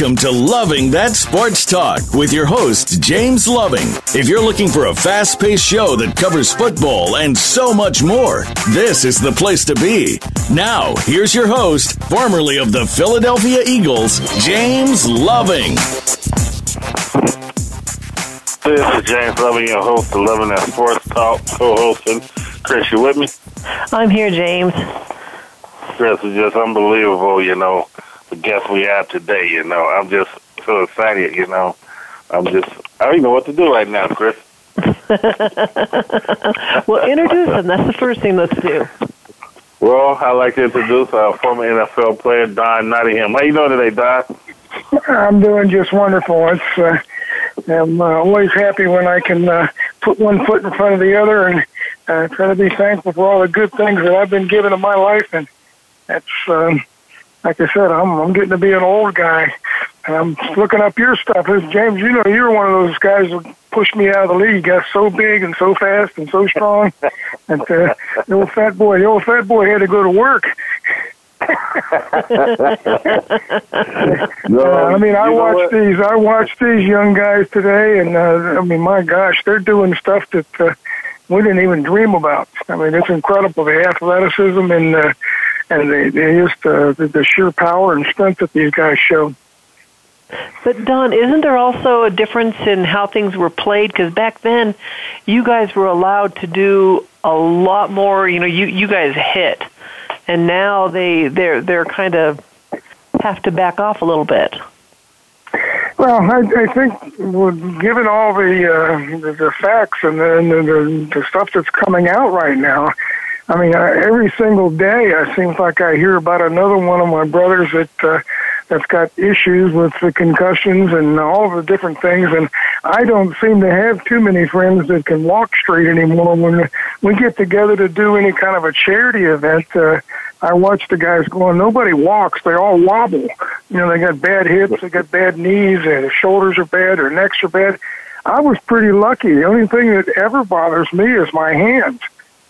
Welcome to Loving That Sports Talk with your host, James Loving. If you're looking for a fast paced show that covers football and so much more, this is the place to be. Now, here's your host, formerly of the Philadelphia Eagles, James Loving. This is James Loving, your host of Loving That Sports Talk, co hosting. Chris, you with me? I'm here, James. Chris is just unbelievable, you know the guest we have today. You know, I'm just so excited. You know, I'm just I don't even know what to do right now, Chris. well, introduce him. That's the first thing. Let's do. Well, I'd like to introduce our former NFL player Don Nottingham. How you doing today, Don? I'm doing just wonderful. It's uh, I'm uh, always happy when I can uh, put one foot in front of the other and uh, try to be thankful for all the good things that I've been given in my life, and that's um, like I said, I'm I'm getting to be an old guy, and I'm looking up your stuff. James, you know, you're one of those guys that pushed me out of the league. Got so big and so fast and so strong, and uh, the old fat boy, the old fat boy had to go to work. no, uh, I mean, I watch these. I watch these young guys today, and uh, I mean, my gosh, they're doing stuff that uh, we didn't even dream about. I mean, it's incredible the athleticism and uh, and they, they just uh, the, the sheer power and strength that these guys show. But Don, isn't there also a difference in how things were played? Because back then, you guys were allowed to do a lot more. You know, you you guys hit, and now they they're they're kind of have to back off a little bit. Well, I, I think given all the, uh, the the facts and the, and the the stuff that's coming out right now, I mean, uh, every single day, it seems like I hear about another one of my brothers that uh, that's got issues with the concussions and all the different things. And I don't seem to have too many friends that can walk straight anymore. When we get together to do any kind of a charity event, uh, I watch the guys going. Nobody walks; they all wobble. You know, they got bad hips, they got bad knees, their shoulders are bad, their necks are bad. I was pretty lucky. The only thing that ever bothers me is my hands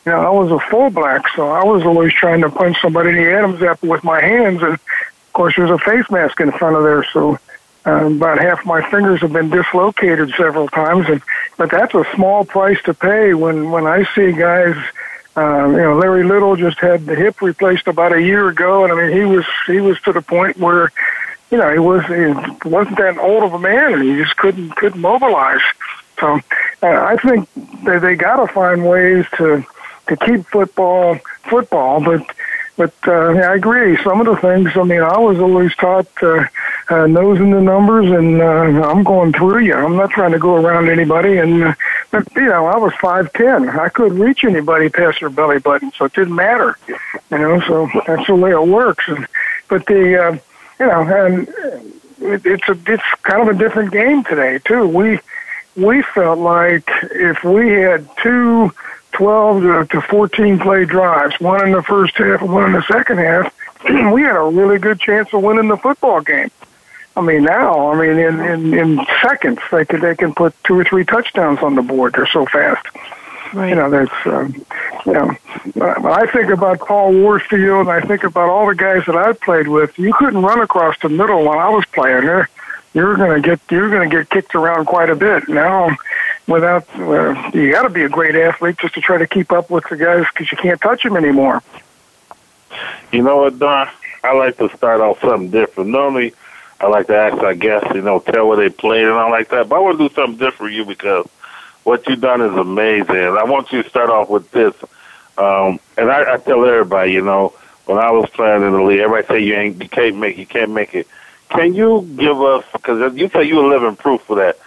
you know, I was a fullback, so I was always trying to punch somebody in the Adam's apple with my hands, and of course there's a face mask in front of there, so uh, about half my fingers have been dislocated several times, and but that's a small price to pay when when I see guys. Uh, you know, Larry Little just had the hip replaced about a year ago, and I mean, he was he was to the point where, you know, he was he wasn't that old of a man, and he just couldn't couldn't mobilize. So, uh, I think they they got to find ways to to keep football football. But but uh, I agree. Some of the things. I mean, I was always taught uh, uh, nosing the numbers, and uh, I'm going through you. I'm not trying to go around anybody. And uh, but you know, I was five ten. I couldn't reach anybody past their belly button, so it didn't matter. You know, so that's the way it works. And, but the uh, you know, and it, it's a it's kind of a different game today too. We we felt like if we had two 12 to 14 play drives, one in the first half and one in the second half, we had a really good chance of winning the football game. I mean, now, I mean, in, in, in seconds, they can, they can put two or three touchdowns on the board. They're so fast. Right. You know, that's, um, you know, when I think about Paul Warfield and I think about all the guys that I've played with, you couldn't run across the middle when I was playing there. You're going to get, you're going to get kicked around quite a bit. Now, without uh, you got to be a great athlete just to try to keep up with the guys because you can't touch them anymore. You know what, Don? I like to start off something different. Normally, I like to ask, I guess, you know, tell where they played and all like that. But I want to do something different for you because what you've done is amazing. I want you to start off with this. Um, and I, I tell everybody, you know, when I was playing in the league, everybody say you ain't, you can't make, you can't make it. Can you give us? Because you say you were living proof for that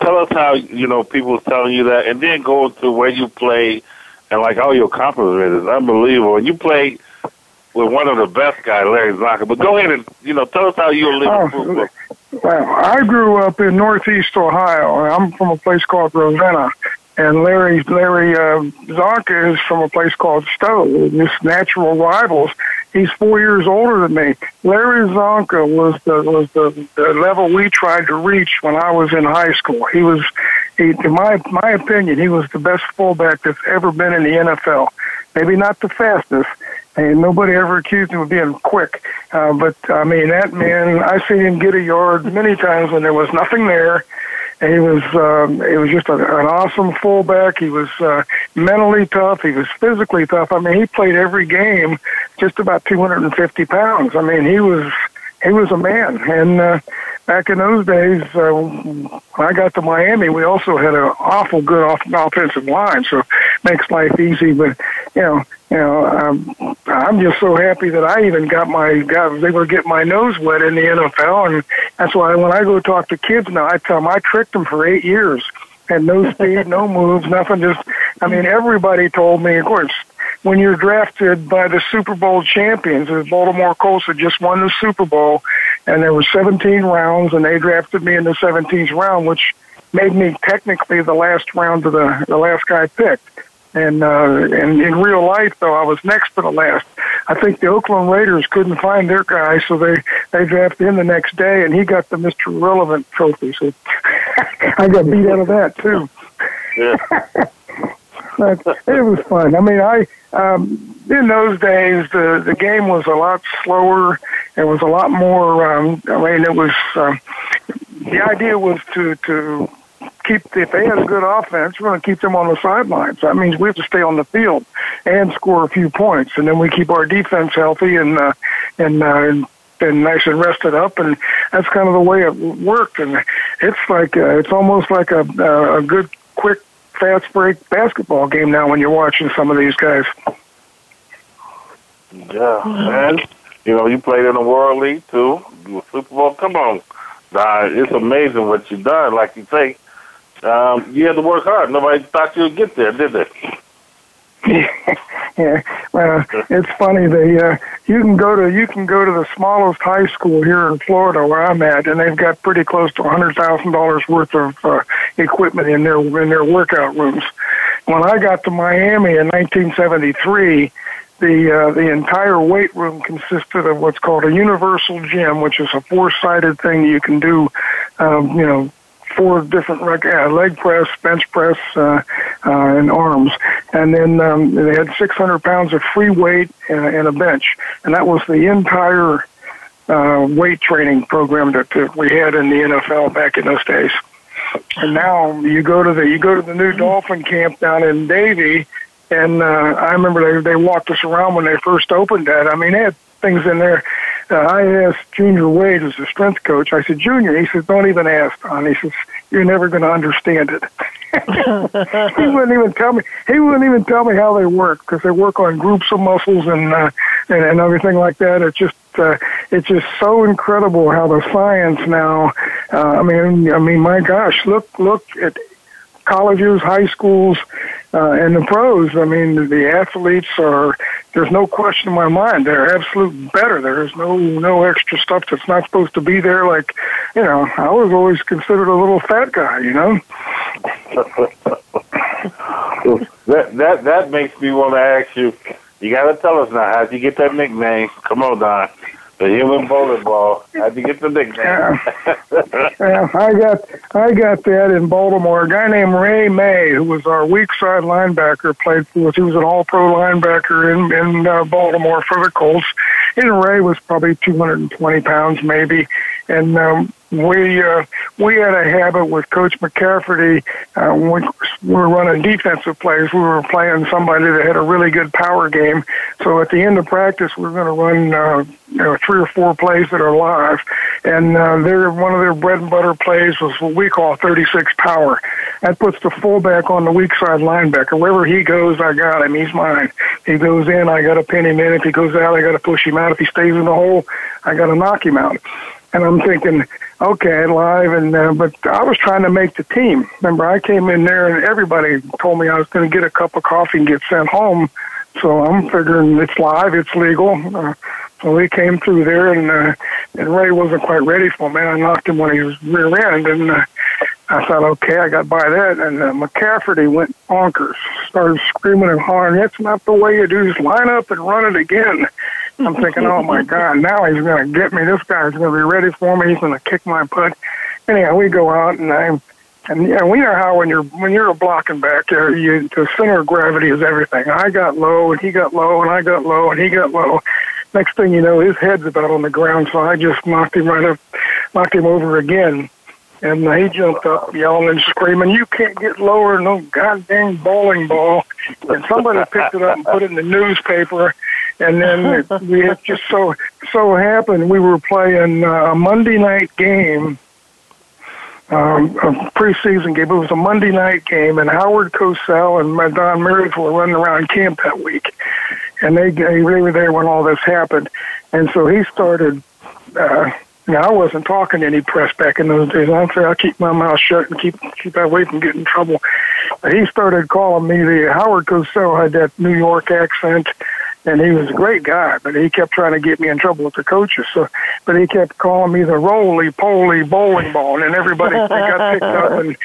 tell us how you know people was telling you that, and then go to where you play and like all your accomplishments is unbelievable. And you play with one of the best guys, Larry Csonka. But go ahead and you know tell us how you live oh, football. Well, I grew up in Northeast Ohio. I'm from a place called Ravenna, and Larry Larry uh, Csonka is from a place called Stow. Just natural rivals. He's four years older than me. Larry Csonka was the was the, the level we tried to reach when I was in high school. He was, he, in my my opinion, he was the best fullback that's ever been in the NFL. Maybe not the fastest, And nobody ever accused him of being quick. Uh, but I mean, that man, I seen him get a yard many times when there was nothing there. And he was, um, he was just a, an awesome fullback. He was uh, mentally tough. He was physically tough. I mean, he played every game, just about 250 pounds. I mean, he was, he was a man. And uh, back in those days, uh, when I got to Miami, we also had an awful good off- offensive line, so makes life easy. But you know, you know, um, I'm just so happy that I even got my got was able to get my nose wet in the NFL, and that's why when I go talk to kids now, I tell them I tricked them for eight years. Had no speed, no moves, nothing. Just, I mean, everybody told me. Of course, when you're drafted by the Super Bowl champions, the Baltimore Colts had just won the Super Bowl, and there were 17 rounds, and they drafted me in the 17th round, which made me technically the last round of the the last guy picked. And uh, and in real life, though, I was next to the last. I think the Oakland Raiders couldn't find their guy, so they they drafted him the next day, and he got the Mister Irrelevant trophy. So I got beat out of that too. Yeah. but it was fun. I mean, I um, in those days the the game was a lot slower. It was a lot more. Um, I mean, it was um, the idea was to to keep if they had a good offense, we're going to keep them on the sidelines. That means we have to stay on the field and score a few points, and then we keep our defense healthy and uh, and. Uh, and nice and rested up, and that's kind of the way it worked. And it's like uh, it's almost like a a good quick fast break basketball game now when you're watching some of these guys. Yeah, man. You know, you played in the World League too. You Super Bowl. Come on, nah, it's amazing what you've done. Like you say, um, you had to work hard. Nobody thought you'd get there, did they? yeah, well, it's funny. They uh, you can go to you can go to the smallest high school here in Florida where I'm at, and they've got pretty close to hundred thousand dollars worth of uh, equipment in their in their workout rooms. When I got to Miami in 1973, the uh, the entire weight room consisted of what's called a universal gym, which is a four-sided thing that you can do, um, you know, four different rec- uh, leg press, bench press, uh, uh, and arms. And then um, they had 600 pounds of free weight and, and a bench, and that was the entire uh, weight training program that, that we had in the NFL back in those days. And now you go to the you go to the new Dolphin camp down in Davie, and uh, I remember they they walked us around when they first opened that. I mean, they had things in there. Uh, I asked Junior Wade, who's the strength coach. I said, Junior, he said, don't even ask, Don. He says, you're never going to understand it. he wouldn't even tell me. He wouldn't even tell me how they work because they work on groups of muscles and uh, and, and everything like that. It's just uh, it's just so incredible how the science now. Uh, I mean, I mean, my gosh, look look at colleges, high schools, uh, and the pros. I mean, the athletes are. There's no question in my mind. They're absolute better. There's no no extra stuff that's not supposed to be there. Like, you know, I was always considered a little fat guy. You know. that that that makes me want to ask you. You got to tell us now. How'd you get that nickname? Come on, Don. The human bowling ball. How'd you get the nickname? I got I got that in Baltimore. A guy named Ray May, who was our weak side linebacker, played for. He was an All Pro linebacker in in uh, Baltimore for the Colts. And Ray was probably 220 pounds, maybe. And um, we uh, we had a habit with Coach McCafferty uh, when we were running defensive plays. We were playing somebody that had a really good power game. So at the end of practice, we were going to run uh, you know three or four plays that are live, and uh, their one of their bread and butter plays was what we call 36 power. That puts the fullback on the weak side linebacker. Wherever he goes, I got him. He's mine. He goes in, I got to pin him in. If he goes out, I got to push him out. If he stays in the hole, I got to knock him out. And I'm thinking, okay, live, and uh, but I was trying to make the team. Remember, I came in there and everybody told me I was going to get a cup of coffee and get sent home. So I'm figuring it's live, it's legal. Uh, so we came through there, and uh, and Ray wasn't quite ready for me. I knocked him when he was rear end, and uh, I thought, okay, I got by that. And uh, McCafferty went bonkers, started screaming and hollering, "That's not the way you do. Just line up and run it again." I'm thinking, oh my God, now he's going to get me. This guy's going to be ready for me. He's going to kick my butt. Anyhow, we go out and I'm, And yeah, we know how when you're when you're a blocking back there, you the center of gravity is everything. I got low and he got low and I got low and he got low. Next thing you know, his head's about on the ground, so I just knocked him right up, knocked him over again. And he jumped up, yelling and screaming, "You can't get lower, than no goddamn bowling ball!" And somebody picked it up and put it in the newspaper. And then it, we had just so so happened we were playing uh, a Monday night game um, a preseason game. It was a Monday night game, and Howard Cosell and Don Meredith were running around camp that week, and they they were there when all this happened, and so he started. Uh, now I wasn't talking to any press back in those days. I'm saying I keep my mouth shut and keep keep away from getting in trouble. But he started calling me the Howard Cosell had that New York accent, and he was a great guy, but he kept trying to get me in trouble with the coaches. So, but he kept calling me the roly poly bowling ball, and everybody got picked up. And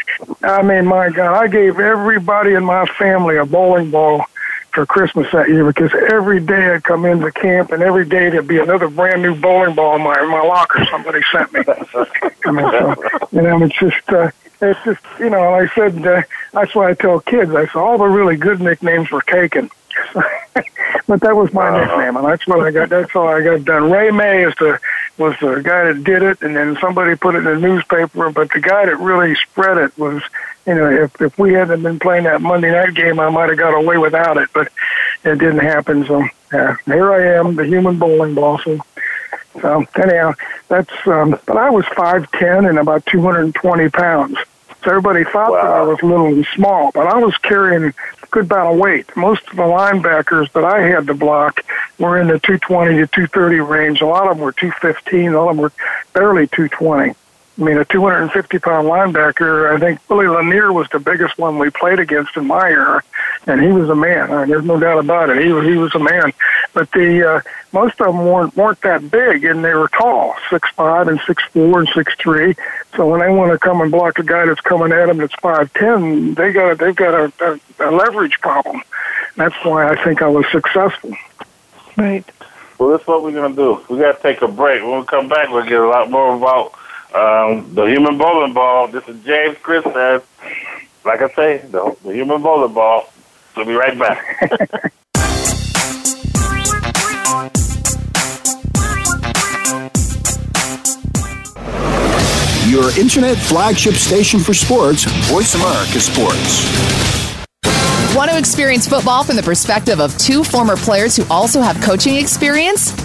I mean, my God, I gave everybody in my family a bowling ball for Christmas that year because every day I'd come into camp, and every day there'd be another brand new bowling ball in my in my locker. Somebody sent me. I mean, so, you know, it's just. uh it's just, you know, like I said, uh, that's why I tell kids, I said, all the really good nicknames were taken. but that was my uh-huh. nickname, and that's what I got. That's all I got done. Ray May is the was the guy that did it, and then somebody put it in the newspaper. But the guy that really spread it was, you know, if if we hadn't been playing that Monday night game, I might have got away without it, but it didn't happen. So yeah, here I am, the human bowling. So, so anyhow, that's. Um, but I was five ten and about two hundred and twenty pounds. So everybody thought wow. that I was little and small, but I was carrying a good amount of weight. Most of the linebackers that I had to block were in the 220 to 230 range. A lot of them were 215. A lot of them were barely 220. I mean, a 250 pound linebacker, I think Willie Lanier was the biggest one we played against in my era, and he was a man. I mean, there's no doubt about it. He was, he was a man. But the, uh, most of them weren't, weren't that big, and they were tall, six five and six four and six three. So when they want to come and block a guy that's coming at them that's 5'10, they got they've got a, a, a leverage problem. That's why I think I was successful. Right. Well, that's what we're going to do. we got to take a break. When we come back, we'll get a lot more about um, the human bowling ball. This is James Chris says, like I say, the, the human bowling ball. We'll be right back. Your internet flagship station for sports, Voice America Sports. Want to experience football from the perspective of two former players who also have coaching experience?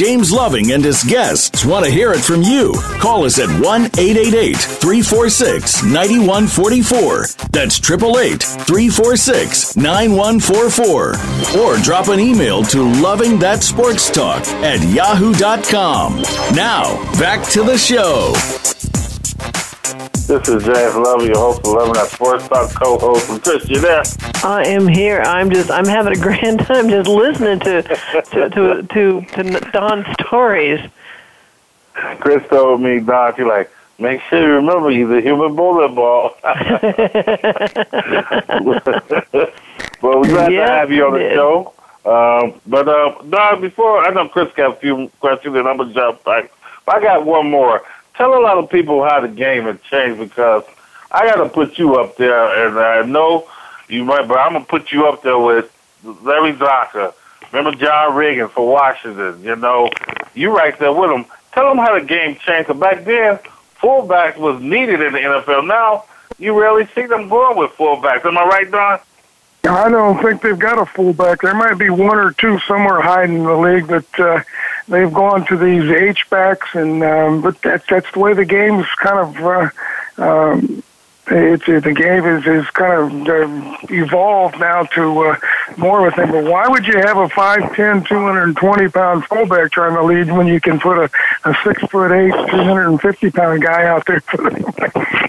James Loving and his guests want to hear it from you. Call us at 1 888 346 9144. That's 888 346 9144. Or drop an email to Loving That Sports Talk at yahoo.com. Now, back to the show. This is James Love, your host for Loving That Sports Talk co-host. And Chris, you there? I am here. I'm just I'm having a grand time just listening to to to to, to Don's stories. Chris told me, Don, she's like, make sure you remember he's a human bullet ball. well, we're glad to have you on the show. Um, but uh, Don, before I know Chris got a few questions, and I'm gonna jump back. I got one more. Tell a lot of people how the game has changed because I got to put you up there, and I know you might, but I'm gonna put you up there with Larry Csonka. Remember John Riggins for Washington? You know, you right there with him. Tell them how the game changed. Cause back then, fullbacks was needed in the NFL. Now you rarely see them going with fullbacks. Am I right, Don? I don't think they've got a fullback. There might be one or two somewhere hiding in the league, but uh, they've gone to these H backs, and um, but that's that's the way the game's kind of uh, um, it's it, the game is is kind of uh, evolved now to uh, more of a thing. But why would you have a 5'10", 220 pound fullback trying to lead when you can put a, a six foot eight, three hundred and fifty pound guy out there? For the,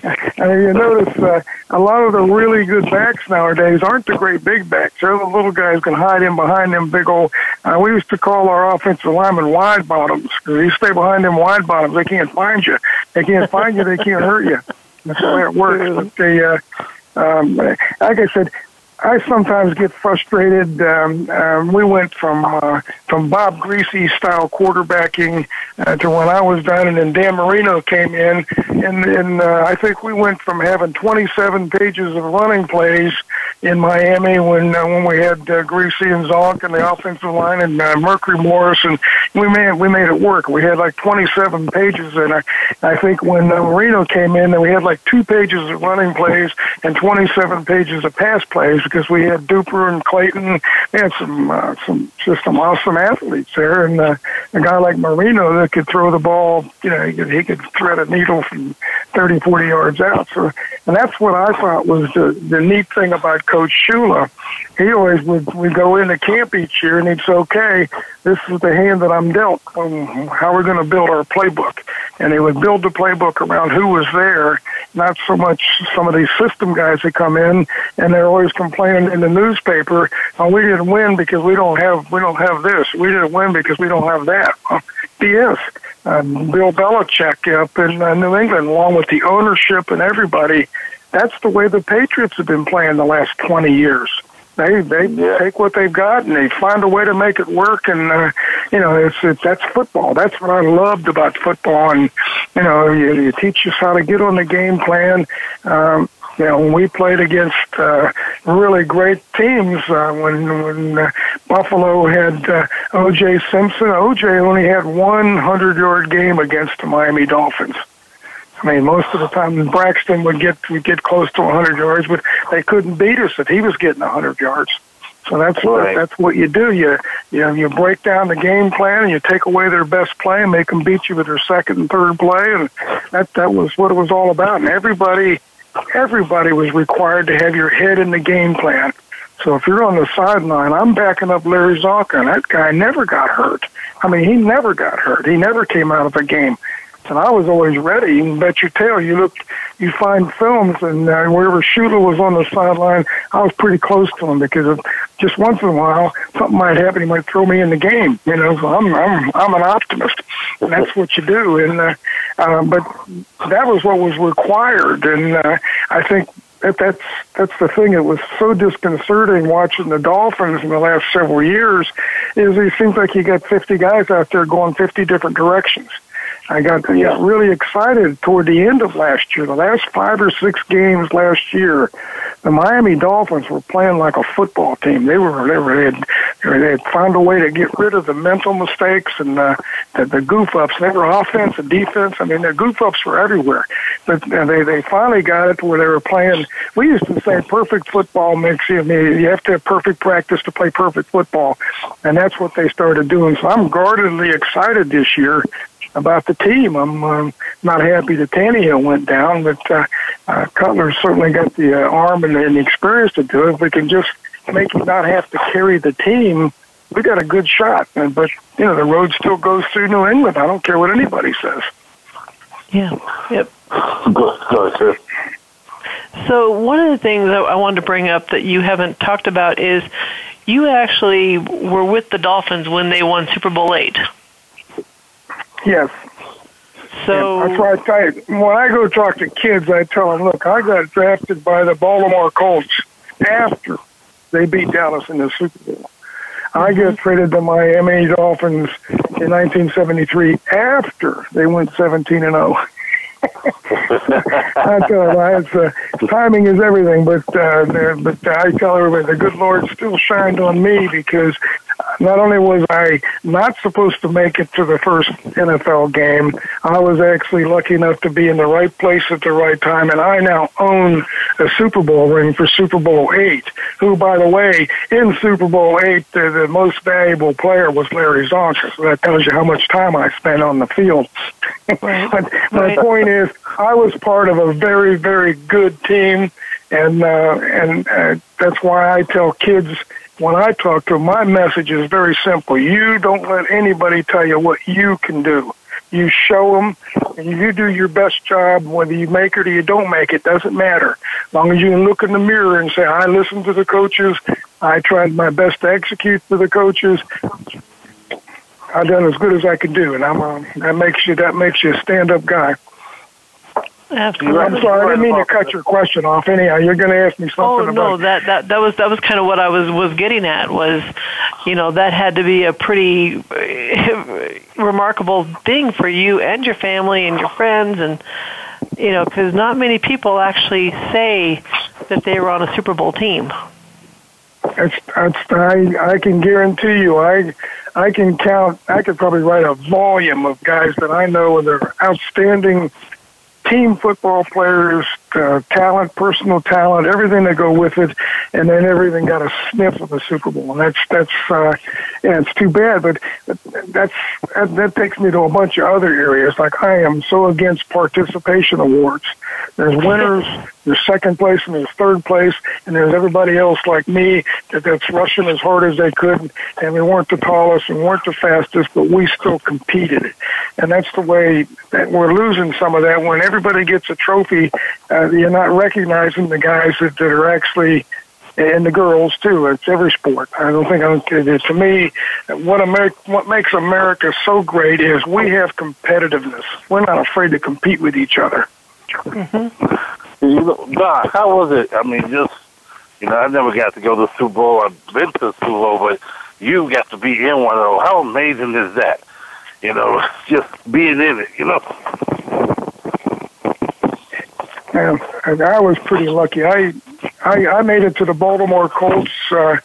I mean, you notice uh, a lot of the really good backs nowadays aren't the great big backs. They're the little guys can hide in behind them big old. Uh, we used to call our offensive linemen wide bottoms. You stay behind them wide bottoms, they can't find you. They can't find you. They can't hurt you. That's the way it works. But the, uh, um, like I said, I sometimes get frustrated. Um, um, we went from uh, from Bob Griese style quarterbacking uh, to when I was done, and then Dan Marino came in, and, and uh, I think we went from having 27 pages of running plays in Miami when uh, when we had uh, Griese and Zonk and the offensive line and uh, Mercury Morris, and we made we made it work. We had like 27 pages, and I I think when uh, Marino came in, we had like two pages of running plays and 27 pages of pass plays because we had Duper and Clayton. We had some uh, some just some awesome athletes there, and uh, a guy like Marino that could throw the ball. You know, he could, he could thread a needle from 30, 40 yards out. So, and that's what I thought was the the neat thing about Coach Shula. He always would we go into camp each year, and he'd say, "Okay, this is the hand that I'm dealt. Um, how we're going to build our playbook." And he would build the playbook around who was there, not so much some of these system guys that come in and they're always complaining in the newspaper, "Oh, we didn't win because we don't have we don't have this. We didn't win because we don't have that." BS. Um, Bill Belichick up in uh, New England, along with the ownership and everybody, that's the way the Patriots have been playing the last 20 years. They they yeah. take what they've got and they find a way to make it work. And uh, you know, it's, it's that's football. That's what I loved about football. And you know, you, you teach us how to get on the game plan. Um, you know, when we played against uh, really great teams, uh, when when uh, Buffalo had uh, O.J. Simpson, O.J. only had one hundred yard game against the Miami Dolphins. I mean, most of the time Braxton would get would get close to 100 yards, but they couldn't beat us if he was getting 100 yards. So that's right. what that's what you do. You you know, you break down the game plan and you take away their best play and make them beat you with their second and third play, and that that was what it was all about. And everybody everybody was required to have your head in the game plan. So if you're on the sideline, I'm backing up Larry Csonka, and that guy never got hurt. I mean, he never got hurt. He never came out of a game and I was always ready. You can bet your tail. You look, you find films, and uh, wherever Shula was on the sideline, I was pretty close to him because of just once in a while something might happen. He might throw me in the game. You know, so I'm I'm I'm an optimist, and that's what you do. And uh, uh, but that was what was required, and uh, I think that that's that's the thing that was so disconcerting watching the Dolphins in the last several years is it seems like you got 50 guys out there going 50 different directions. I got I got really excited toward the end of last year. The last five or six games last year, the Miami Dolphins were playing like a football team. They were they were they had, they had found a way to get rid of the mental mistakes and uh, the the goof ups. They were offense and defense. I mean, the goof ups were everywhere. But uh, they they finally got it to where they were playing. We used to say perfect football makes you. I mean, you have to have perfect practice to play perfect football, and that's what they started doing. So I'm guardedly excited this year about the team. I'm um, not happy that Tannehill went down, but uh, uh, Cutler's certainly got the uh, arm and, and the experience to do it. If we can just make him not have to carry the team, we got a good shot. And, but you know, the road still goes through New England. I don't care what anybody says. Yeah. Yep. Good, good, good. So one of the things that I wanted to bring up that you haven't talked about is you actually were with the Dolphins when they won Super Bowl eight. Yes. So yeah, that's why I tell you, when I go talk to kids, I tell them, look, I got drafted by the Baltimore Colts after they beat Dallas in the Super Bowl. I mm-hmm. get traded to Miami Dolphins in 1973 after they went 17 and 0. I tell you, it's, uh, timing is everything. But uh, but I tell everybody, the good Lord still shined on me because not only was I not supposed to make it to the first NFL game, I was actually lucky enough to be in the right place at the right time, and I now own a Super Bowl ring for Super Bowl eight. Who, by the way, in Super Bowl eight, the, the most valuable player was Larry Csonka. So that tells you how much time I spent on the field. Right. but my point is, I was part of a very, very good team, and uh, and uh, that's why I tell kids when I talk to them, my message is very simple. You don't let anybody tell you what you can do. You show them, and you do your best job. Whether you make it or you don't make it doesn't matter. As long as you can look in the mirror and say, "I listened to the coaches. I tried my best to execute for the coaches. I've done as good as I can do," and I'm uh, that makes you that makes you a stand-up guy. Absolutely. I'm sorry, I didn't mean to cut your question off. Anyhow, you're going to ask me something. Oh no, about... that that that was that was kind of what I was was getting at. Was you know that had to be a pretty remarkable thing for you and your family and your friends and you know because not many people actually say that they were on a Super Bowl team. It's, it's, I, I can guarantee you, I, I can count, I could probably write a volume of guys that I know and they're outstanding team football players, uh, talent, personal talent, everything that go with it, and then everything got a sniff of the Super Bowl, and that's that's uh, yeah, it's too bad, but that's that, that takes me to a bunch of other areas. Like I am so against participation awards. There's winners, there's second place, and there's third place, and there's everybody else like me that that's rushing as hard as they could, and we weren't the tallest and weren't the fastest, but we still competed, and that's the way that we're losing some of that when everybody gets a trophy. Uh, you're not recognizing the guys that, that are actually and the girls too. It's every sport. I don't think I'm, to me, what America, what makes America so great is we have competitiveness. We're not afraid to compete with each other. Mm-hmm. You know, Don, how was it? I mean, just you know, I never got to go to the Super Bowl. I've been to the Super Bowl, but you got to be in one of those. How amazing is that? You know, just being in it. You know. And, I was pretty lucky. I, I I made it to the Baltimore Colts. Uh,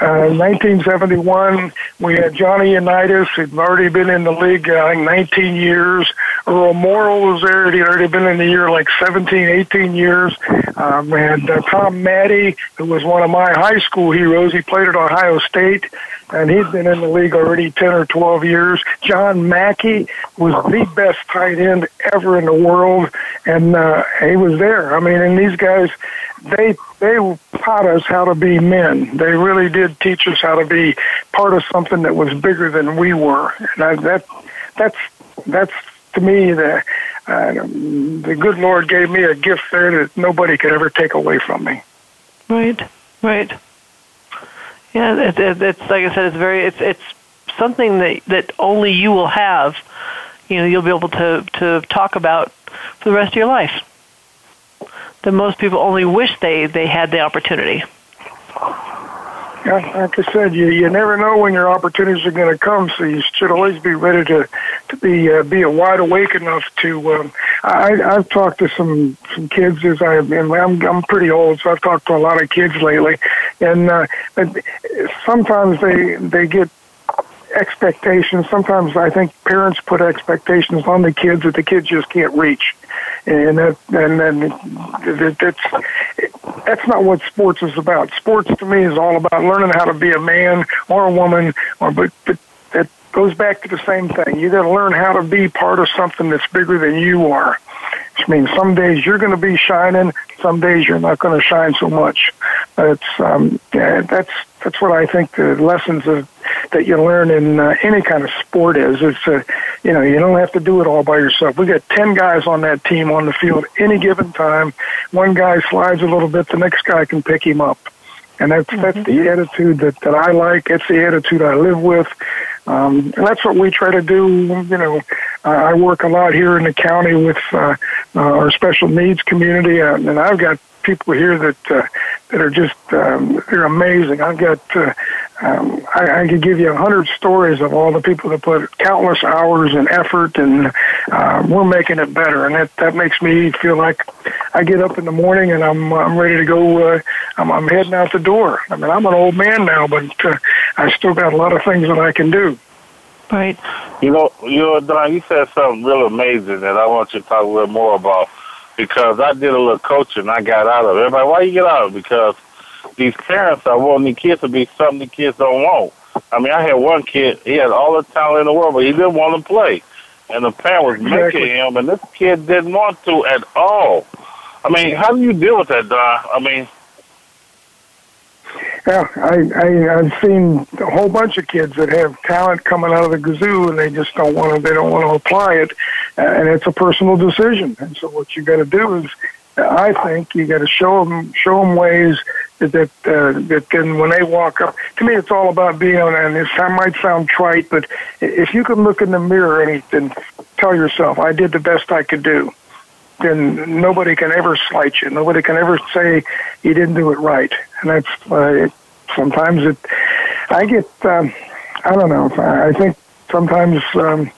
uh, 1971, we had Johnny Unitas, who'd already been in the league uh, like 19 years. Morrall was there. He'd already been in the year like 17, 18 years. Um, and uh, Tom Matte, who was one of my high school heroes, he played at Ohio State, and he'd been in the league already 10 or 12 years. John Mackey was the best tight end ever in the world, and uh, he was there. I mean, and these guys, they they taught us how to be men. They really did teach us how to be part of something that was bigger than we were. And I, that that's that's to me the uh, the good Lord gave me a gift there that nobody could ever take away from me. Right, right. Yeah, it, it, it's like I said, it's very it's it's something that that only you will have. You know, you'll be able to to talk about for the rest of your life that most people only wish they, they had the opportunity. Like I said, you you never know when your opportunities are going to come, so you should always be ready to to be uh, be wide awake enough to. Um, I I've talked to some some kids as I been. I'm I'm pretty old, so I've talked to a lot of kids lately, and uh, sometimes they they get expectations. Sometimes I think parents put expectations on the kids that the kids just can't reach and that and then that's that's not what sports is about. Sports to me is all about learning how to be a man or a woman, or but but that goes back to the same thing. You got to learn how to be part of something that's bigger than you are. Which means some days you're going to be shining, some days you're not going to shine so much. It's um, yeah, that's that's what I think the lessons of, that you learn in uh, any kind of sport is. It's uh, you know you don't have to do it all by yourself. We got ten guys on that team on the field any given time. One guy slides a little bit, the next guy can pick him up, and that's mm-hmm. that's the attitude that that I like. It's the attitude I live with. Um, and that's what we try to do. You know, I work a lot here in the county with uh, uh, our special needs community, and I've got people here that uh, that are just um, they're amazing. I've got uh, um, I, I could give you a hundred stories of all the people that put countless hours and effort, and uh, we're making it better. And that that makes me feel like I get up in the morning and I'm I'm ready to go. Uh, I'm, I'm heading out the door. I mean, I'm an old man now, but uh, I still got a lot of things that I can do. Right. You know, you know, Don, you said something real amazing that I want you to talk a little more about because I did a little coaching. I got out of it. Everybody, why you get out of it? Because these parents are wanting the kids to be something the kids don't want. I mean, I had one kid, he had all the talent in the world, but he didn't want to play. And the parent was Exactly. making him, and this kid didn't want to at all. I mean, how do you deal with that, Don? I mean, Yeah, I, I I've seen a whole bunch of kids that have talent coming out of the gazoo, and they just don't want to. They don't want to apply it, uh, and it's a personal decision. And so, what you got to do is, I think, you got to show them show them ways that that, uh, that then when they walk up. To me, it's all about being. And this might sound trite, but if you can look in the mirror and, and tell yourself, "I did the best I could do." Then nobody can ever slight you. Nobody can ever say you didn't do it right. And that's uh, it, sometimes it. I get. Um, I don't know. I think sometimes. Um,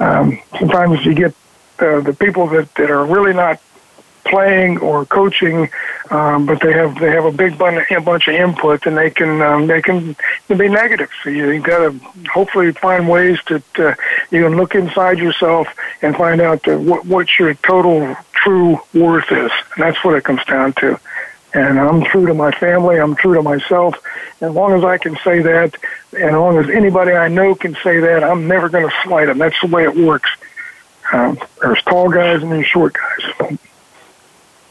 um, sometimes you get uh, the people that that are really not playing or coaching, um, but they have they have a big bun- a bunch of input, and they can um, they can be negative. So you, you got to hopefully find ways that uh, you can look inside yourself and find out what what your total true worth is, and that's what it comes down to. And I'm true to my family. I'm true to myself. As long as I can say that, and as long as anybody I know can say that, I'm never going to slight them. That's the way it works. Um, there's tall guys and there's short guys.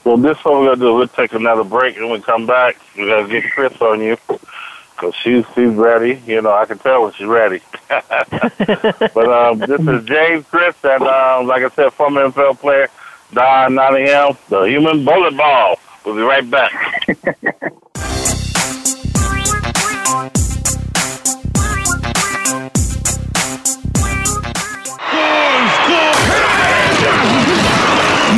Well, this what we're gonna do. We'll take another break, and we come back, we're gonna get Chris on you because she's she's ready. You know, I can tell when she's ready. but um, this is James Chris, and um, like I said, former NFL player Don Nottingham, the human bullet ball. We'll be right back.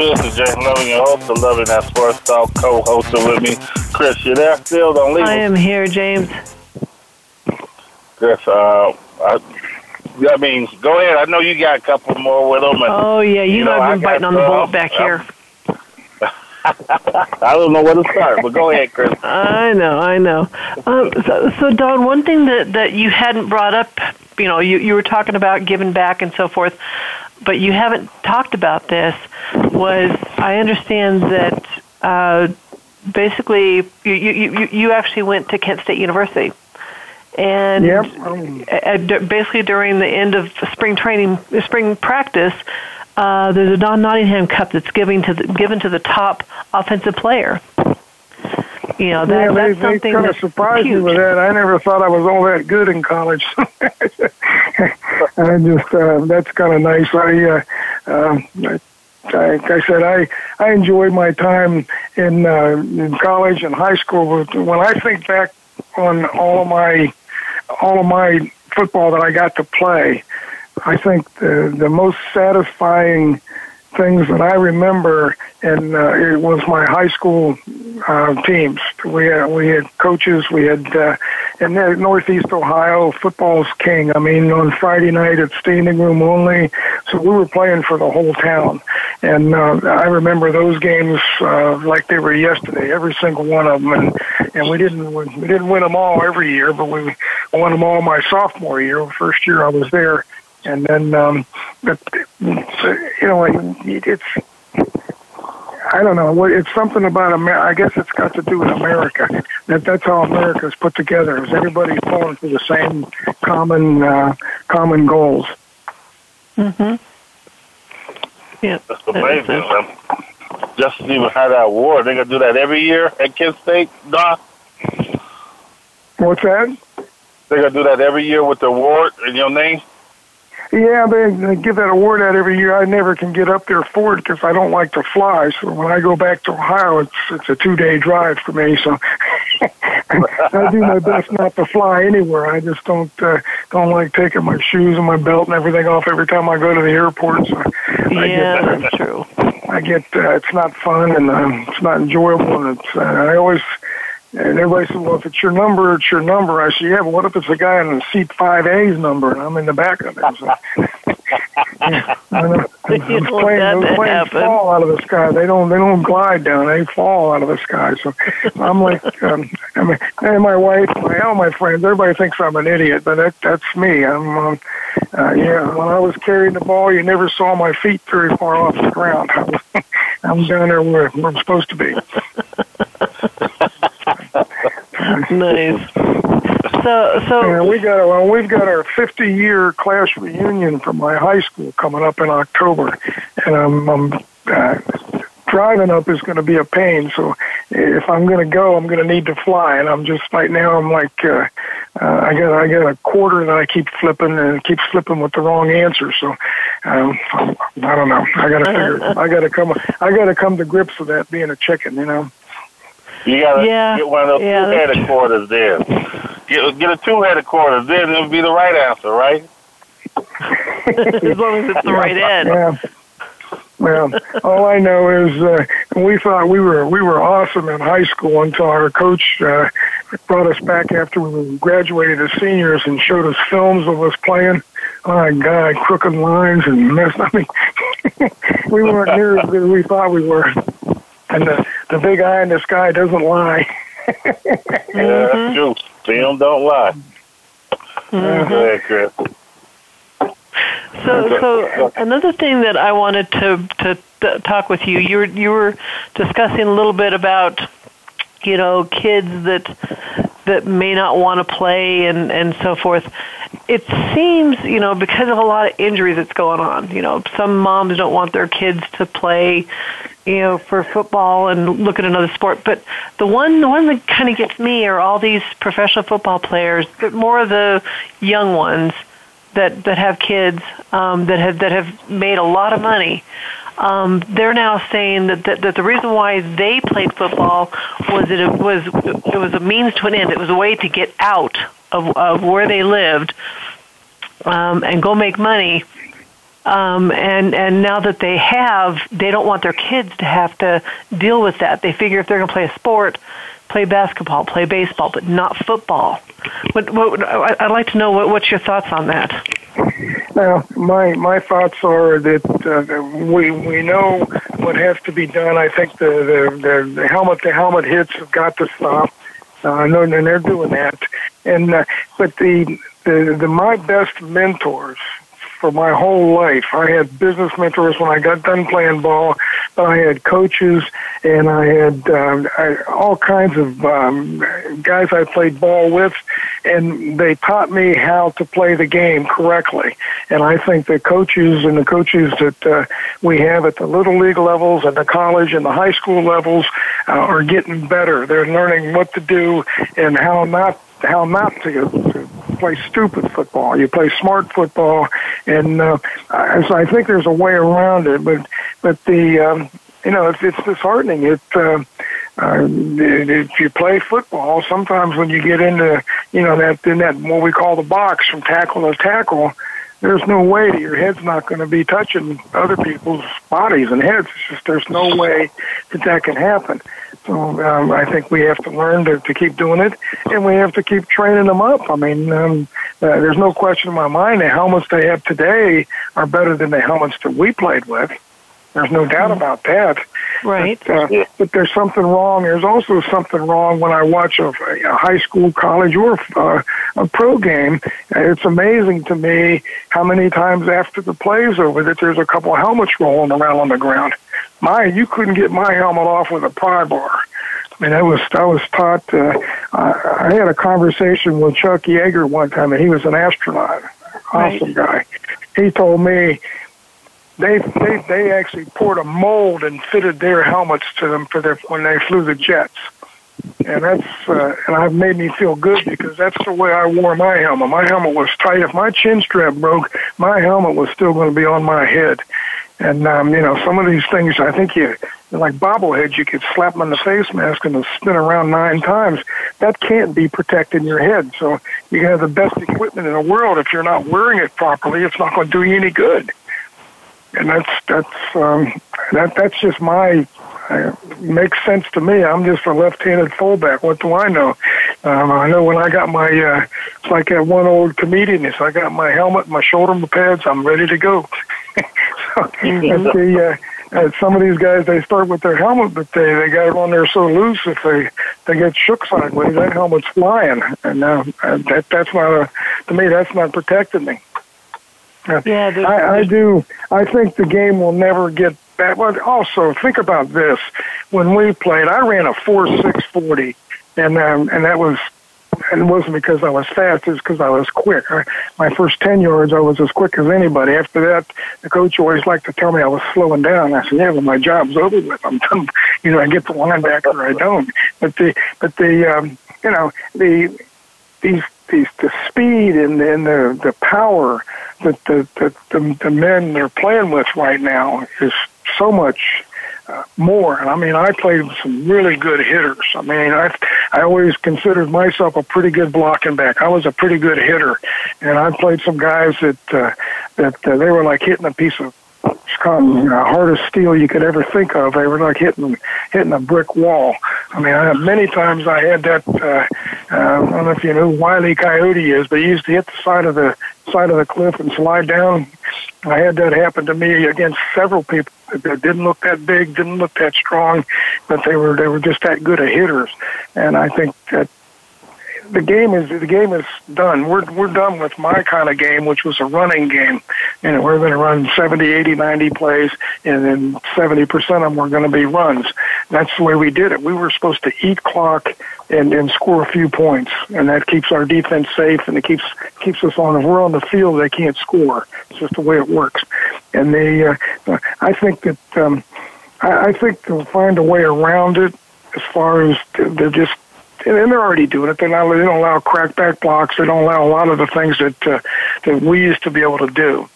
This is James Loving, your host of Loving That Sports Talk, co-hosting with me, Chris. You there still? Don't leave. I am here, James. Chris, uh, I, I mean, go ahead. I know you got a couple more with them. And, Oh yeah, you, know, I've been I biting on the bolt back here. I don't know where to start, but go ahead, Chris. I know, I know. Um, so, so, Don, one thing that that you hadn't brought up, you know, you you were talking about giving back and so forth, but you haven't talked about this. Was I understand that uh, basically you, you you actually went to Kent State University and yep. basically during the end of spring training, spring practice, uh, there's a Don Nottingham Cup that's given to the, given to the top offensive player. You know, that, yeah, they, that's something they kind of surprised huge. me with that. I never thought I was all that good in college. I just uh, that's kind of nice. I, uh, uh, like I said, I I enjoyed my time in uh, in college and high school. But When I think back on all of my all of my football that I got to play, I think the the most satisfying things that I remember, and uh, it was my high school uh, teams. We had we had coaches. We had uh, in Northeast Ohio, football's king. I mean, on Friday night it's standing room only, so we were playing for the whole town. And uh, I remember those games uh, like they were yesterday, every single one of them. And and we didn't we didn't win them all every year, but we won them all my sophomore year, first year I was there and then um but you know it's I don't know what it's something about America. I guess it's got to do with America. That that's how America's put together. Is everybody's pulling for the same common uh, common goals. Mhm. Yeah. That's amazing. Um, Justin even had that award. They're gonna do that every year at Kent State, Don. What's that? They're gonna do that every year with the award in your name. Yeah, they, they give that award out every year. I never can get up there for it because I don't like to fly. So when I go back to Ohio, it's it's a two day drive for me. So I do my best not to fly anywhere. I just don't uh, don't like taking my shoes and my belt and everything off every time I go to the airport. So I yeah, get, uh, that's true. I get uh, it's not fun and um, it's not enjoyable. And it's uh, I always and everybody said, well, if it's your number, it's your number. I said, yeah, but what if it's a guy in the seat 5A's number and I'm in the back of it? So, yeah, I know. Those planes, those planes fall out of the sky. They don't. They don't glide down. They fall out of the sky. So I'm like, um, I mean, and my wife, my all my friends, everybody thinks I'm an idiot, but that that's me. I'm, um, uh, yeah. When I was carrying the ball, you never saw my feet very far off the ground. I'm down there where, where I'm supposed to be. nice. So, so Yeah, we got well, we've got our 50 year class reunion from my high school coming up in October, and I'm, I'm uh, driving up is going to be a pain. So if I'm going to go, I'm going to need to fly, and I'm just right now I'm like uh, uh, I got I got a quarter that I keep flipping and it keeps flipping with the wrong answer. So um, I don't know. I got to figure. I got to come. I got to come to grips with that being a chicken. You know. You gotta Yeah. get one of those Yeah, two-headed quarters there. Get, get a two-headed quarter, then it'll be the right answer, right? as long as it's the right end. Yeah. Well, all I know is uh, we thought we were we were awesome in high school until our coach uh, brought us back after we graduated as seniors and showed us films of us playing. Oh my God, crooked lines and mess. I mean, we weren't near as good as we thought we were. And the the big eye in the sky doesn't lie. Yeah, that's true. Film don't lie. Mm-hmm. Go ahead, Chris. So, so another thing that I wanted to to t- talk with you, you were you were discussing a little bit about, you know, kids that that may not want to play and and so forth. It seems, you know, because of a lot of injuries that's going on. You know, some moms don't want their kids to play, you know, for football and look at another sport. But the one the one that kind of gets me are all these professional football players, but more of the young ones that that have kids um, that have that have made a lot of money. Um, they're now saying that, that that the reason why they played football was that it was it was a means to an end. It was a way to get out of of where they lived um, and go make money. Um, and and now that they have, they don't want their kids to have to deal with that. They figure if they're going to play a sport, play basketball, play baseball, but not football. What, what, I'd like to know what, what's your thoughts on that. Now, my my thoughts are that uh, we we know what has to be done. I think the the, the, helmet the helmet hits have got to stop. Uh, know, and they're doing that. And uh, but the, the the my best mentors for my whole life. I had business mentors when I got done playing ball, but I had coaches and I had um, I, all kinds of um, guys I played ball with, and they taught me how to play the game correctly. And I think the coaches and the coaches that uh, we have at the little league levels and the college and the high school levels uh, are getting better. They're learning what to do and how not how not to, to play stupid football. You play smart football, and uh, so I think there's a way around it. But but the um, you know it's, it's disheartening. It uh, uh, if you play football, sometimes when you get into you know that in that what we call the box from tackle to tackle, there's no way your head's not going to be touching other people's bodies and heads. It's just there's no way that that can happen. So um, I think we have to learn to, to keep doing it, and we have to keep training them up. I mean, um, uh, there's no question in my mind the helmets they have today are better than the helmets that we played with. There's no doubt about that. Right. But, uh, but there's something wrong. There's also something wrong when I watch a, a high school, college, or uh, a pro game. It's amazing to me how many times after the play's over that there's a couple of helmets rolling around on the ground. My, you couldn't get my helmet off with a pry bar. I mean, I was I was taught. Uh, I, I had a conversation with Chuck Yeager one time, and he was an astronaut, awesome right. guy. He told me they they they actually poured a mold and fitted their helmets to them for their when they flew the jets. And that's uh, and it made me feel good because that's the way I wore my helmet. My helmet was tight. If my chin strap broke, my helmet was still going to be on my head. And um, you know, some of these things, I think you like bobbleheads, you could slap them on the face mask and spin around nine times. That can't be protecting your head. So you can have the best equipment in the world. If you're not wearing it properly, it's not going to do you any good and that's that's um, that that's just my uh, makes sense to me. I'm just a left-handed fullback. What do I know? Um, I know when I got my uh, it's like that one old comedian is. I got my helmet, my shoulder pads. I'm ready to go. so, the, uh, uh, some of these guys they start with their helmet, but they they got it on there so loose if they they get shook sideways, that helmet's flying, and uh, that that's not a, to me that's not protecting me. Yeah, I, I do. I think the game will never get back. But also, think about this: when we played, I ran a four six forty, and um, and that was. And it wasn't because I was fast; it was because I was quick. I, my first ten yards, I was as quick as anybody. After that, the coach always liked to tell me I was slowing down. I said, "Yeah, well, my job's over with. I'm done. You know, I get the linebacker, or I don't." But the, but the, um, you know, the these these the speed and, and the the power that the, the the the men they're playing with right now is so much uh, more. And I mean, I played with some really good hitters. I mean, I I always considered myself a pretty good blocking back. I was a pretty good hitter, and I played some guys that uh, that uh, they were like hitting a piece of you know, hardest steel you could ever think of. They were like hitting hitting a brick wall. I mean, I, many times I had that. Uh, uh, I don't know if you know who Wiley Coyote is, but he used to hit the side of the side of the cliff and slide down. I had that happen to me against several people that didn't look that big, didn't look that strong, but they were they were just that good of hitters. And I think that the game is the game is done. We're we're done with my kind of game, which was a running game. You know, we're going to run 70, 80, 90 plays, and then 70% of them were going to be runs. That's the way we did it. We were supposed to eat clock and, and score a few points, and that keeps our defense safe, and it keeps keeps us on. If we're on the field, they can't score. It's just the way it works. And they, uh, I think that um, I, I think they'll find a way around it as far as they're just and they're already doing it. They're not, they don't allow crackback blocks. They don't allow a lot of the things that uh, that we used to be able to do.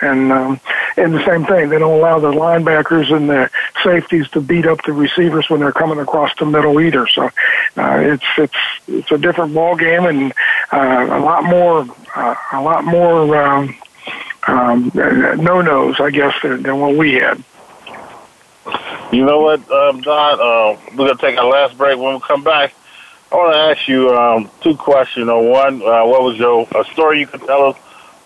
And um, and the same thing, they don't allow the linebackers and the safeties to beat up the receivers when they're coming across the middle either. So uh, it's it's it's a different ball game and uh, a lot more uh, a lot more um, um, no nos, I guess, than, than what we had. You know what, um, Don? Uh, we're gonna take our last break. When we come back, I want to ask you um, two questions. One, uh, what was your a story you could tell us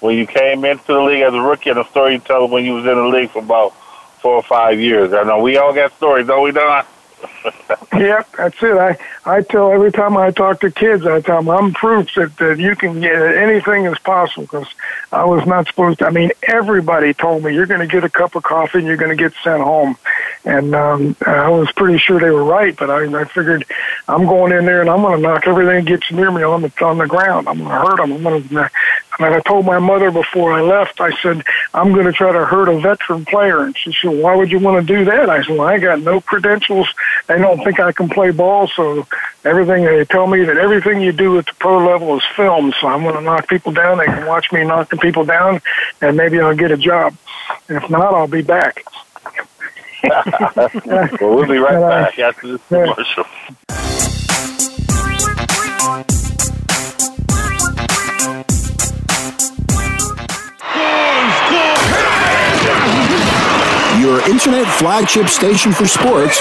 when you came into the league as a rookie, and a story you tell us when you was in the league for about four or five years. I know we all got stories, don't we, Don? yep, that's it. I I tell every time I talk to kids, I tell them I'm proof that, that you can get anything is possible because I was not supposed to. I mean, everybody told me you're going to get a cup of coffee and you're going to get sent home, and um, I was pretty sure they were right. But I I figured I'm going in there and I'm going to knock everything that gets near me on the on the ground. I'm going to hurt them. I'm going to and I told my mother before I left, I said, I'm going to try to hurt a veteran player. And she said, why would you want to do that? I said, well, I got no credentials. They don't think I can play ball. So everything, they tell me that everything you do at the pro level is filmed. So I'm going to knock people down. They can watch me knocking people down and maybe I'll get a job. And if not, I'll be back. well, we'll be right uh, back after this commercial. Internet flagship station for sports.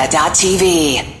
VoiceAmerica.tv.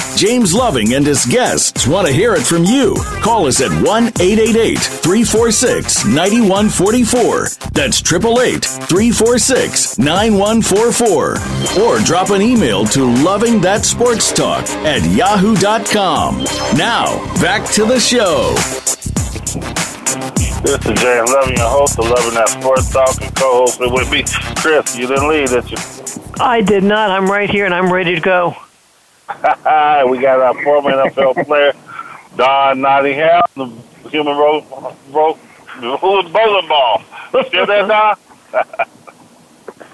James Loving and his guests want to hear it from you. Call us at 1 888 346 9144. That's 888 346 9144. Or drop an email to Loving That Sports Talk at yahoo.com. Now, back to the show. This is James Loving, your host of Loving That Sports Talk, and co-hosting with me, Chris. You didn't leave, did you? I did not. I'm right here and I'm ready to go. we got our former NFL player, Don Nottingham, the human roll, roll, bowling ball. Still there, Don?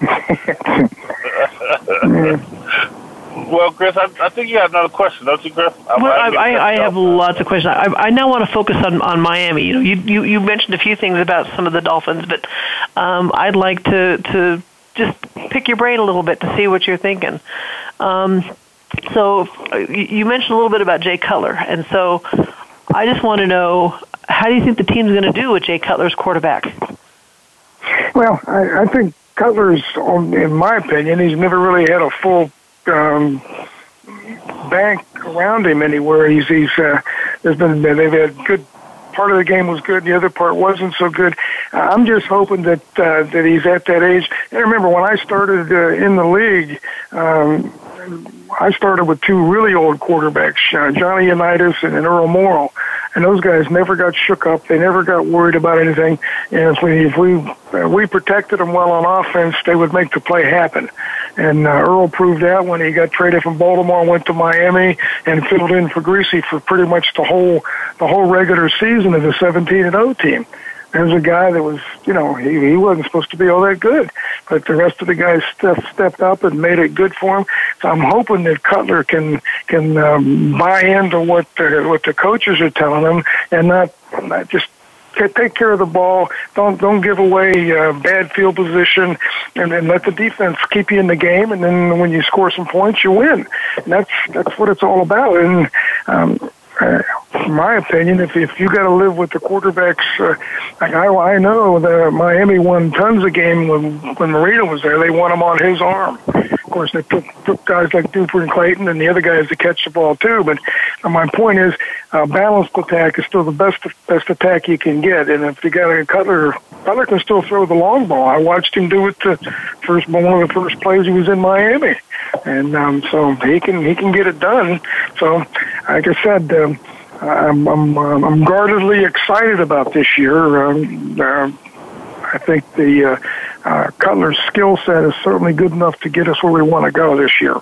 well, Chris, I, I, think you have another question, don't you, Chris? I, well, I, I, I have lots of questions. I, I now want to focus on, on Miami. You know, you, you, you mentioned a few things about some of the Dolphins, but um, I'd like to to just pick your brain a little bit to see what you're thinking. Um, so you mentioned a little bit about Jay Cutler, and so I just want to know how do you think the team's going to do with Jay Cutler's quarterback? Well, I, I think Cutler's, in my opinion, he's never really had a full um, bank around him anywhere. He's he's uh, there's been they've had good part of the game was good, and the other part wasn't so good. Uh, I'm just hoping that uh, that he's at that age. And remember, when I started uh, in the league, um, I started with two really old quarterbacks, uh, Johnny Unitas and, Earl Morrall, and those guys never got shook up. They never got worried about anything. And if we if we uh, we protected them well on offense, they would make the play happen. And uh, Earl proved that when he got traded from Baltimore went to Miami and filled in for Griese for pretty much the whole the whole regular season of the 17 and 0 team. There's a guy that was, you know, he, he wasn't supposed to be all that good, but the rest of the guys stepped stepped up and made it good for him. So I'm hoping that Cutler can can um, buy into what the what the coaches are telling him and not not just take care of the ball. Don't don't give away uh, bad field position, and then let the defense keep you in the game. And then when you score some points, you win. And that's that's what it's all about. And um, uh, my opinion, if if you got to live with the quarterbacks, uh, like I, I know that Miami won tons of games when when Marino was there. They won them on his arm. Of course, they took, took guys like Duper and Clayton and the other guys to catch the ball too. But uh, my point is, uh, balanced attack is still the best best attack you can get. And if you got a Cutler, Cutler can still throw the long ball. I watched him do it the first one of the first plays he was in Miami, and um, so he can he can get it done. So, like I said. Um, I'm I'm, um, I'm guardedly excited about this year. Um, uh, I think the uh, uh, Cutler's skill set is certainly good enough to get us where we want to go this year.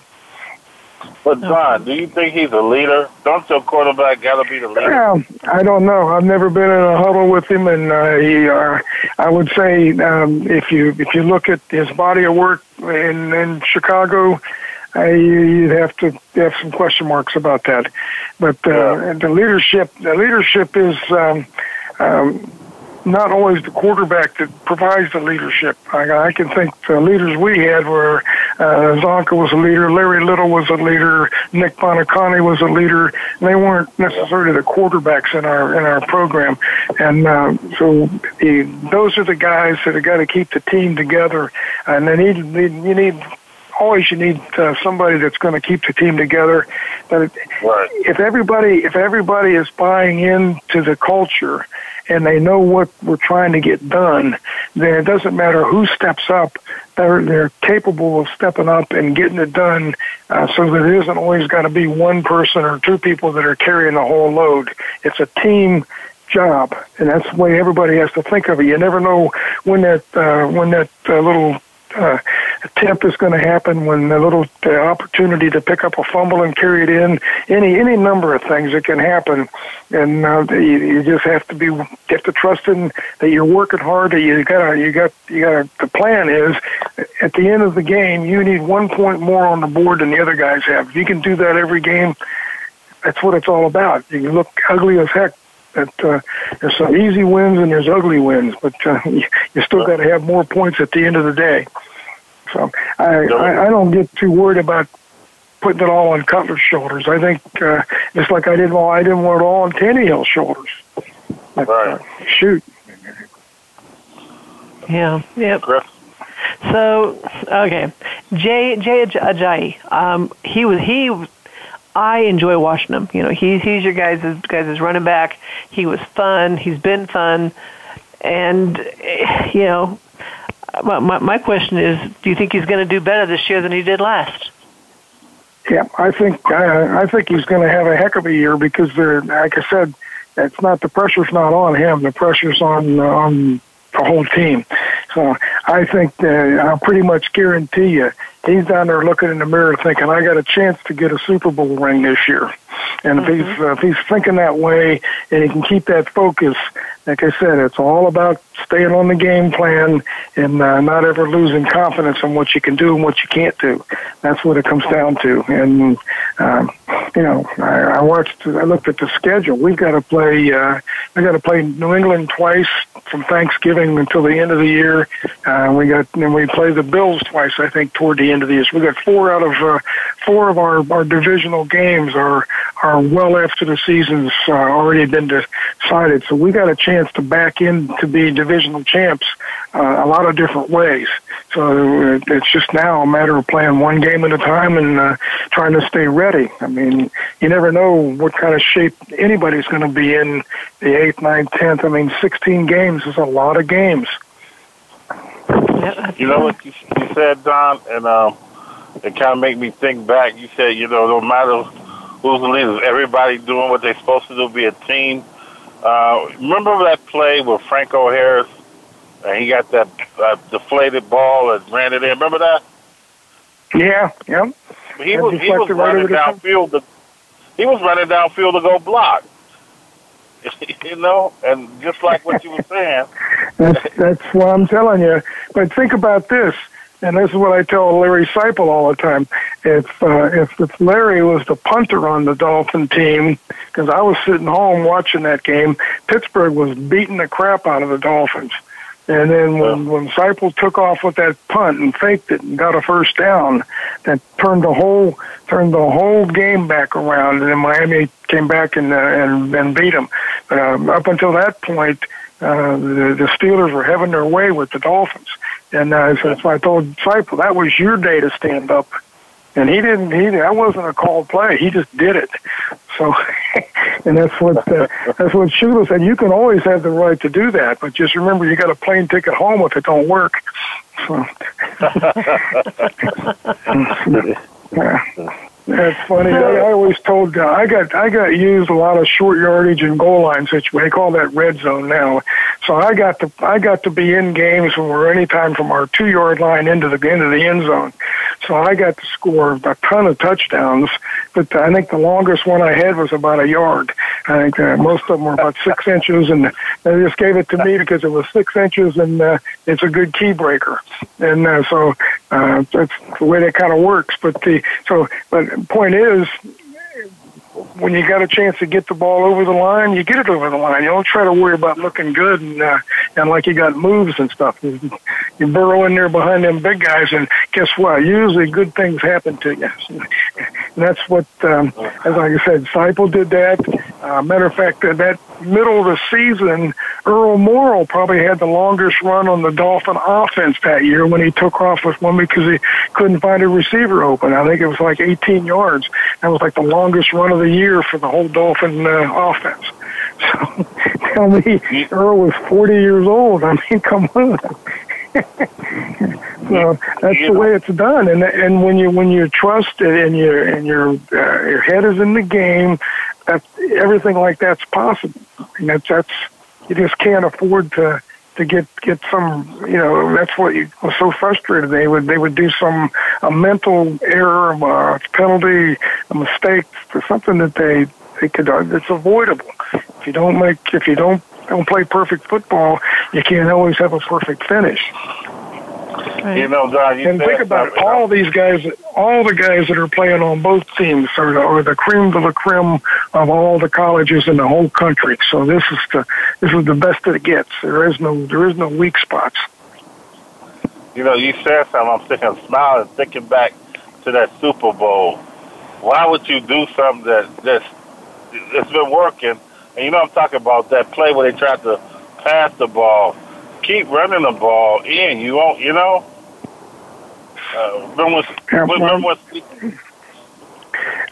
But John, do you think he's a leader? Don't your quarterback got to be the leader? Yeah, I don't know. I've never been in a huddle with him, and uh, he. Uh, I would say um, if you if you look at his body of work in in Chicago, uh, you'd have to have some question marks about that. But uh, the leadership, the leadership is. Um, um, not always the quarterback that provides the leadership. I, I can think the leaders we had were uh, Csonka was a leader, Larry Little was a leader, Nick Buoniconti was a leader. They weren't necessarily the quarterbacks in our in our program, and uh, so the, those are the guys that have got to keep the team together. And they need, need you need always you need uh, somebody that's going to keep the team together. But right. if everybody if everybody is buying into the culture and they know what we're trying to get done, then it doesn't matter who steps up. They're they're capable of stepping up and getting it done, uh, so that it isn't always got to be one person or two people that are carrying the whole load. It's a team job, and that's the way everybody has to think of it. You never know when that uh, when that uh, little uh, tip is going to happen when the little the opportunity to pick up a fumble and carry it in any any number of things that can happen. And uh, you, you just have to be you have to trust in that you're working hard that you got you got you got the plan is at the end of the game you need one point more on the board than the other guys have. If you can do that every game. That's what it's all about. You look ugly as heck that uh, there's some easy wins and there's ugly wins, but uh, you still got to have more points at the end of the day. So I, I, I don't get too worried about putting it all on Cutler's shoulders. I think uh, just like I didn't want, I didn't want it all on Tannehill's shoulders. But, right. Uh, shoot. Yeah. Yep. So okay, Jay Jay Ajayi. Um, he was he. I enjoy watching him. You know, he's he's your guys' guys' running back. He was fun. He's been fun, and you know, my, my question is, do you think he's going to do better this year than he did last? Yeah, I think I, I think he's going to have a heck of a year because they're like I said, it's not the pressure's not on him. The pressure's on on the whole team. So I think that I'll pretty much guarantee you he's down there looking in the mirror thinking, I got a chance to get a Super Bowl ring this year. And mm-hmm. if he's uh, if he's thinking that way and he can keep that focus, like I said, it's all about staying on the game plan and uh, not ever losing confidence in what you can do and what you can't do. That's what it comes down to. And um, you know, I, I watched, I looked at the schedule. We've got to play. Uh, we got to play New England twice from Thanksgiving until the end of the year. Uh, we got, and we play the Bills twice. I think toward the end of the year. So we got four out of uh, four of our our divisional games are are well after the season's uh, already been decided. So we got a chance to back in to be divisional champs uh, a lot of different ways. So uh, it's just now a matter of playing one game at a time and uh, trying to stay ready. I mean, you never know what kind of shape anybody's going to be in the eighth, ninth, tenth. I mean, sixteen games is a lot of games. You know what you, you said, Don, and um, it kind of made me think back. You said, you know, no matter who's the leader, everybody doing what they're supposed to do, be a team. Uh, remember that play with Franco Harris, and he got that uh, deflated ball and ran it in. Remember that? Yeah, yeah. He was he was running downfield. To, he was running downfield to go block. you know, and just like what you were saying. that's that's what I'm telling you. But think about this and this is what I tell Larry Seipel all the time. If uh, if if Larry was the punter on the Dolphin team, because I was sitting home watching that game, Pittsburgh was beating the crap out of the Dolphins. And then when when Seipel took off with that punt and faked it and got a first down, that turned the whole turned the whole game back around. And then Miami came back and uh, and and beat them. But um, up until that point, uh, the, the Steelers were having their way with the Dolphins. And uh, so that's why I told Seipel that was your day to stand up and he didn't. He that wasn't a called play. He just did it. So, and that's what uh, that's what Shula said. You can always have the right to do that, but just remember you got a plane ticket home if it don't work. So, yeah. That's funny. I, I always told uh, I got I got used a lot of short yardage and goal line situation. They call that red zone now. So I got to I got to be in games when we're anytime from our two yard line into the into the end zone. So I got to score a ton of touchdowns. But I think the longest one I had was about a yard. I think uh, most of them were about six inches, and they just gave it to me because it was six inches, and uh, it's a good key breaker. And uh, so uh, that's the way that kind of works. But the so but point is, when you got a chance to get the ball over the line, you get it over the line. You don't try to worry about looking good and uh, and like you got moves and stuff. You, you burrow in there behind them big guys, and guess what? Usually, good things happen to you. And that's what, um, as like I said, Seipel did that. Uh, matter of fact, that, that middle of the season, Earl Morrall probably had the longest run on the Dolphin offense that year when he took off with one because he couldn't find a receiver open. I think it was like 18 yards. That was like the longest run of the year for the whole Dolphin uh, offense. So tell me, Earl was 40 years old. I mean, come on. so that's the way it's done. And and when you when you trust it and your and your uh, your head is in the game, that everything like that's possible. And that's that's you just can't afford to to get get some you know that's what you was so frustrated. They would they would do some a mental error a penalty a mistake for something that they they could uh, it's avoidable. If you don't make if you don't don't play perfect football you can't always have a perfect finish Right. You know, John, you and think about it, all these guys, all the guys that are playing on both teams are the, are the cream de la creme of all the colleges in the whole country. So this is the this is the best that it gets. There is no there is no weak spots. You know, you said something. I'm sitting smiling, thinking back to that Super Bowl. Why would you do something that that's that's been working? And you know, I'm talking about that play where they tried to pass the ball keep running the ball in. You won't, you know. Uh, remember remember when,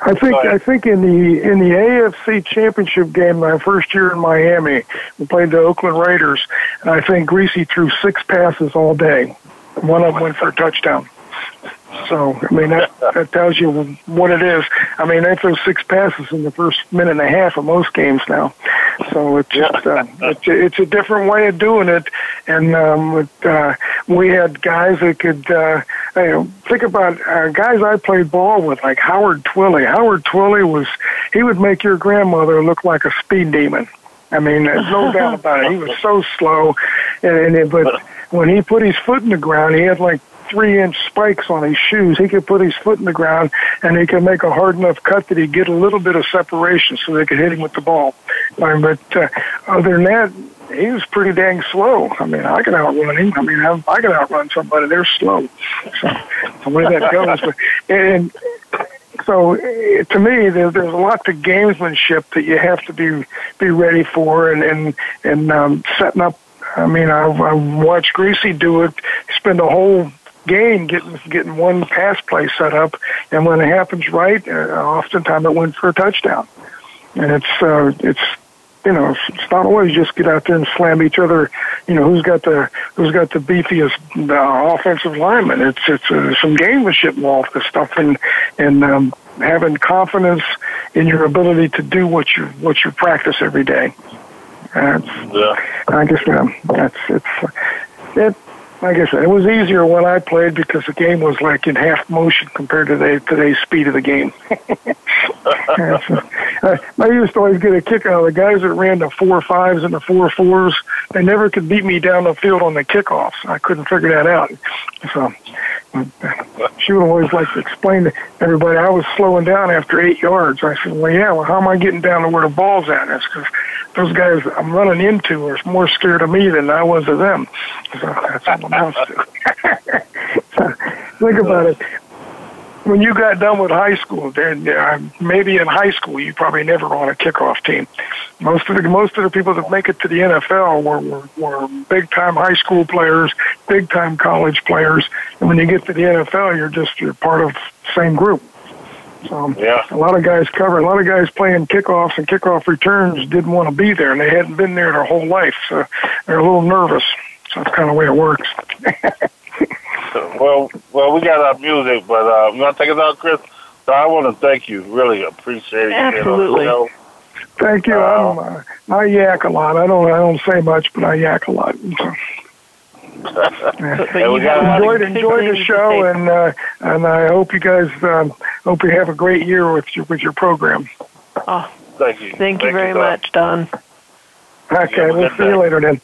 I think I think in the in the AFC Championship game my first year in Miami, we played the Oakland Raiders, and I think Griese threw six passes all day. One of them went for a touchdown. So I mean that that tells you what it is. I mean they throw six passes in the first minute and a half of most games now. So it's just uh, it's, a, it's a different way of doing it, and um, it, uh, we had guys that could. Uh, you know, think about uh, guys I played ball with, like Howard Twilley. Howard Twilley was he would make your grandmother look like a speed demon. I mean, no doubt about it. He was so slow, and, and but when he put his foot in the ground, he had like three inch spikes on his shoes. He could put his foot in the ground and he could make a hard enough cut that he'd get a little bit of separation so they could hit him with the ball. Mean, but uh, other than that, he was pretty dang slow. I mean, I can outrun him. I mean, I, I can outrun somebody. They're slow. So the way that goes. But, and so to me, there, there's a lot to gamesmanship that you have to be be ready for, and and and um, setting up. I mean, I've, I've watched Griese do it. Spend a whole game getting getting one pass play set up, and when it happens right, uh, oftentimes it went for a touchdown. And it's uh, it's you know it's not always just get out there and slam each other. You know who's got the who's got the beefiest uh, offensive lineman. It's it's uh, some gamemanship involved with stuff and and um, having confidence in your ability to do what you what you practice every day. That's, yeah. I guess um, that's it's it like I said, it was easier when I played because the game was like in half motion compared to the, today's speed of the game. so, uh, I used to always get a kick out of the guys that ran the four fives and the four fours. They never could beat me down the field on the kickoffs. I couldn't figure that out. So she would always like to explain to everybody I was slowing down after eight yards. I said, well, yeah, well, how am I getting down to where the ball's at? That's because those guys I'm running into are more scared of me than I was of them. So that's what amounts to. so, think about it. When you got done with high school, then uh, maybe in high school you probably never on a kickoff team. Most of the most of the people that make it to the NFL were were, were big time high school players, big time college players, and when you get to the NFL, you're just you're part of the same group. So yeah. a lot of guys cover, a lot of guys playing kickoffs and kickoff returns didn't want to be there, and they hadn't been there their whole life, so they're a little nervous. So that's kind of the way it works. well, well, we got our music, but uh, you want to take us out, Chris? So I want to thank you. Really appreciate it. Absolutely. You know, Thank you. I'm, uh, I yak a lot. I don't. I don't say much, but I yak a lot. So. But you have a lot of enjoyed enjoyed the show, and uh, and I hope you guys um, hope you have a great year with your with your program. Oh, thank you. thank you very Don. much, Don. Okay, we'll good see you later then.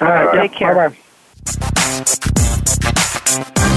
All right, Take care. Bye bye.